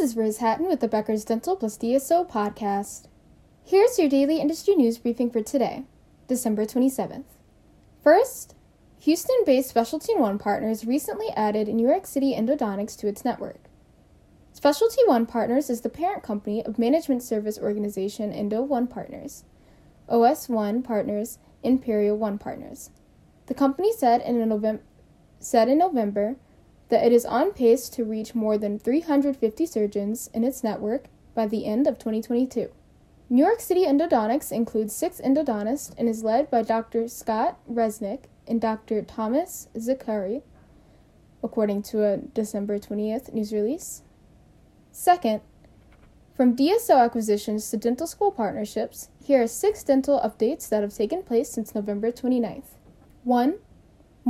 is Riz Hatton with the Becker's Dental plus DSO podcast. Here's your daily industry news briefing for today, December 27th. First, Houston based Specialty One Partners recently added New York City Endodontics to its network. Specialty One Partners is the parent company of management service organization Endo One Partners, OS One Partners, Imperial One Partners. The company said in, November, said in November that it is on pace to reach more than 350 surgeons in its network by the end of 2022. New York City Endodontics includes six endodontists and is led by Dr. Scott Resnick and Dr. Thomas Zakari, according to a December 20th news release. Second, from DSO acquisitions to dental school partnerships, here are six dental updates that have taken place since November 29th. 1.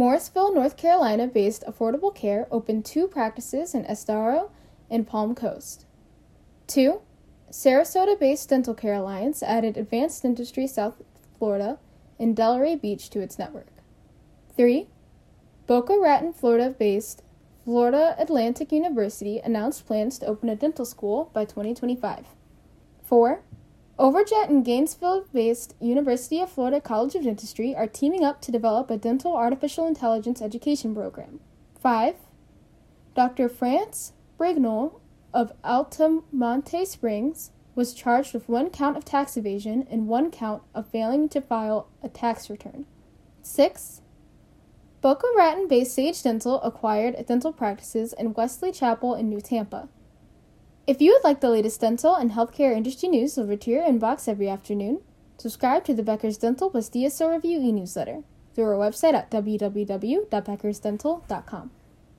Morrisville, North Carolina based Affordable Care opened two practices in Estero and Palm Coast. 2. Sarasota based Dental Care Alliance added Advanced Dentistry South Florida and Delray Beach to its network. 3. Boca Raton, Florida based Florida Atlantic University announced plans to open a dental school by 2025. 4. Overjet and Gainesville based University of Florida College of Dentistry are teaming up to develop a dental artificial intelligence education program. 5. Dr. France Brignol of Altamonte Springs was charged with one count of tax evasion and one count of failing to file a tax return. 6. Boca Raton based Sage Dental acquired dental practices in Wesley Chapel in New Tampa. If you would like the latest dental and healthcare industry news delivered to your inbox every afternoon, subscribe to the Becker's Dental plus DSO Review e newsletter through our website at www.beckersdental.com.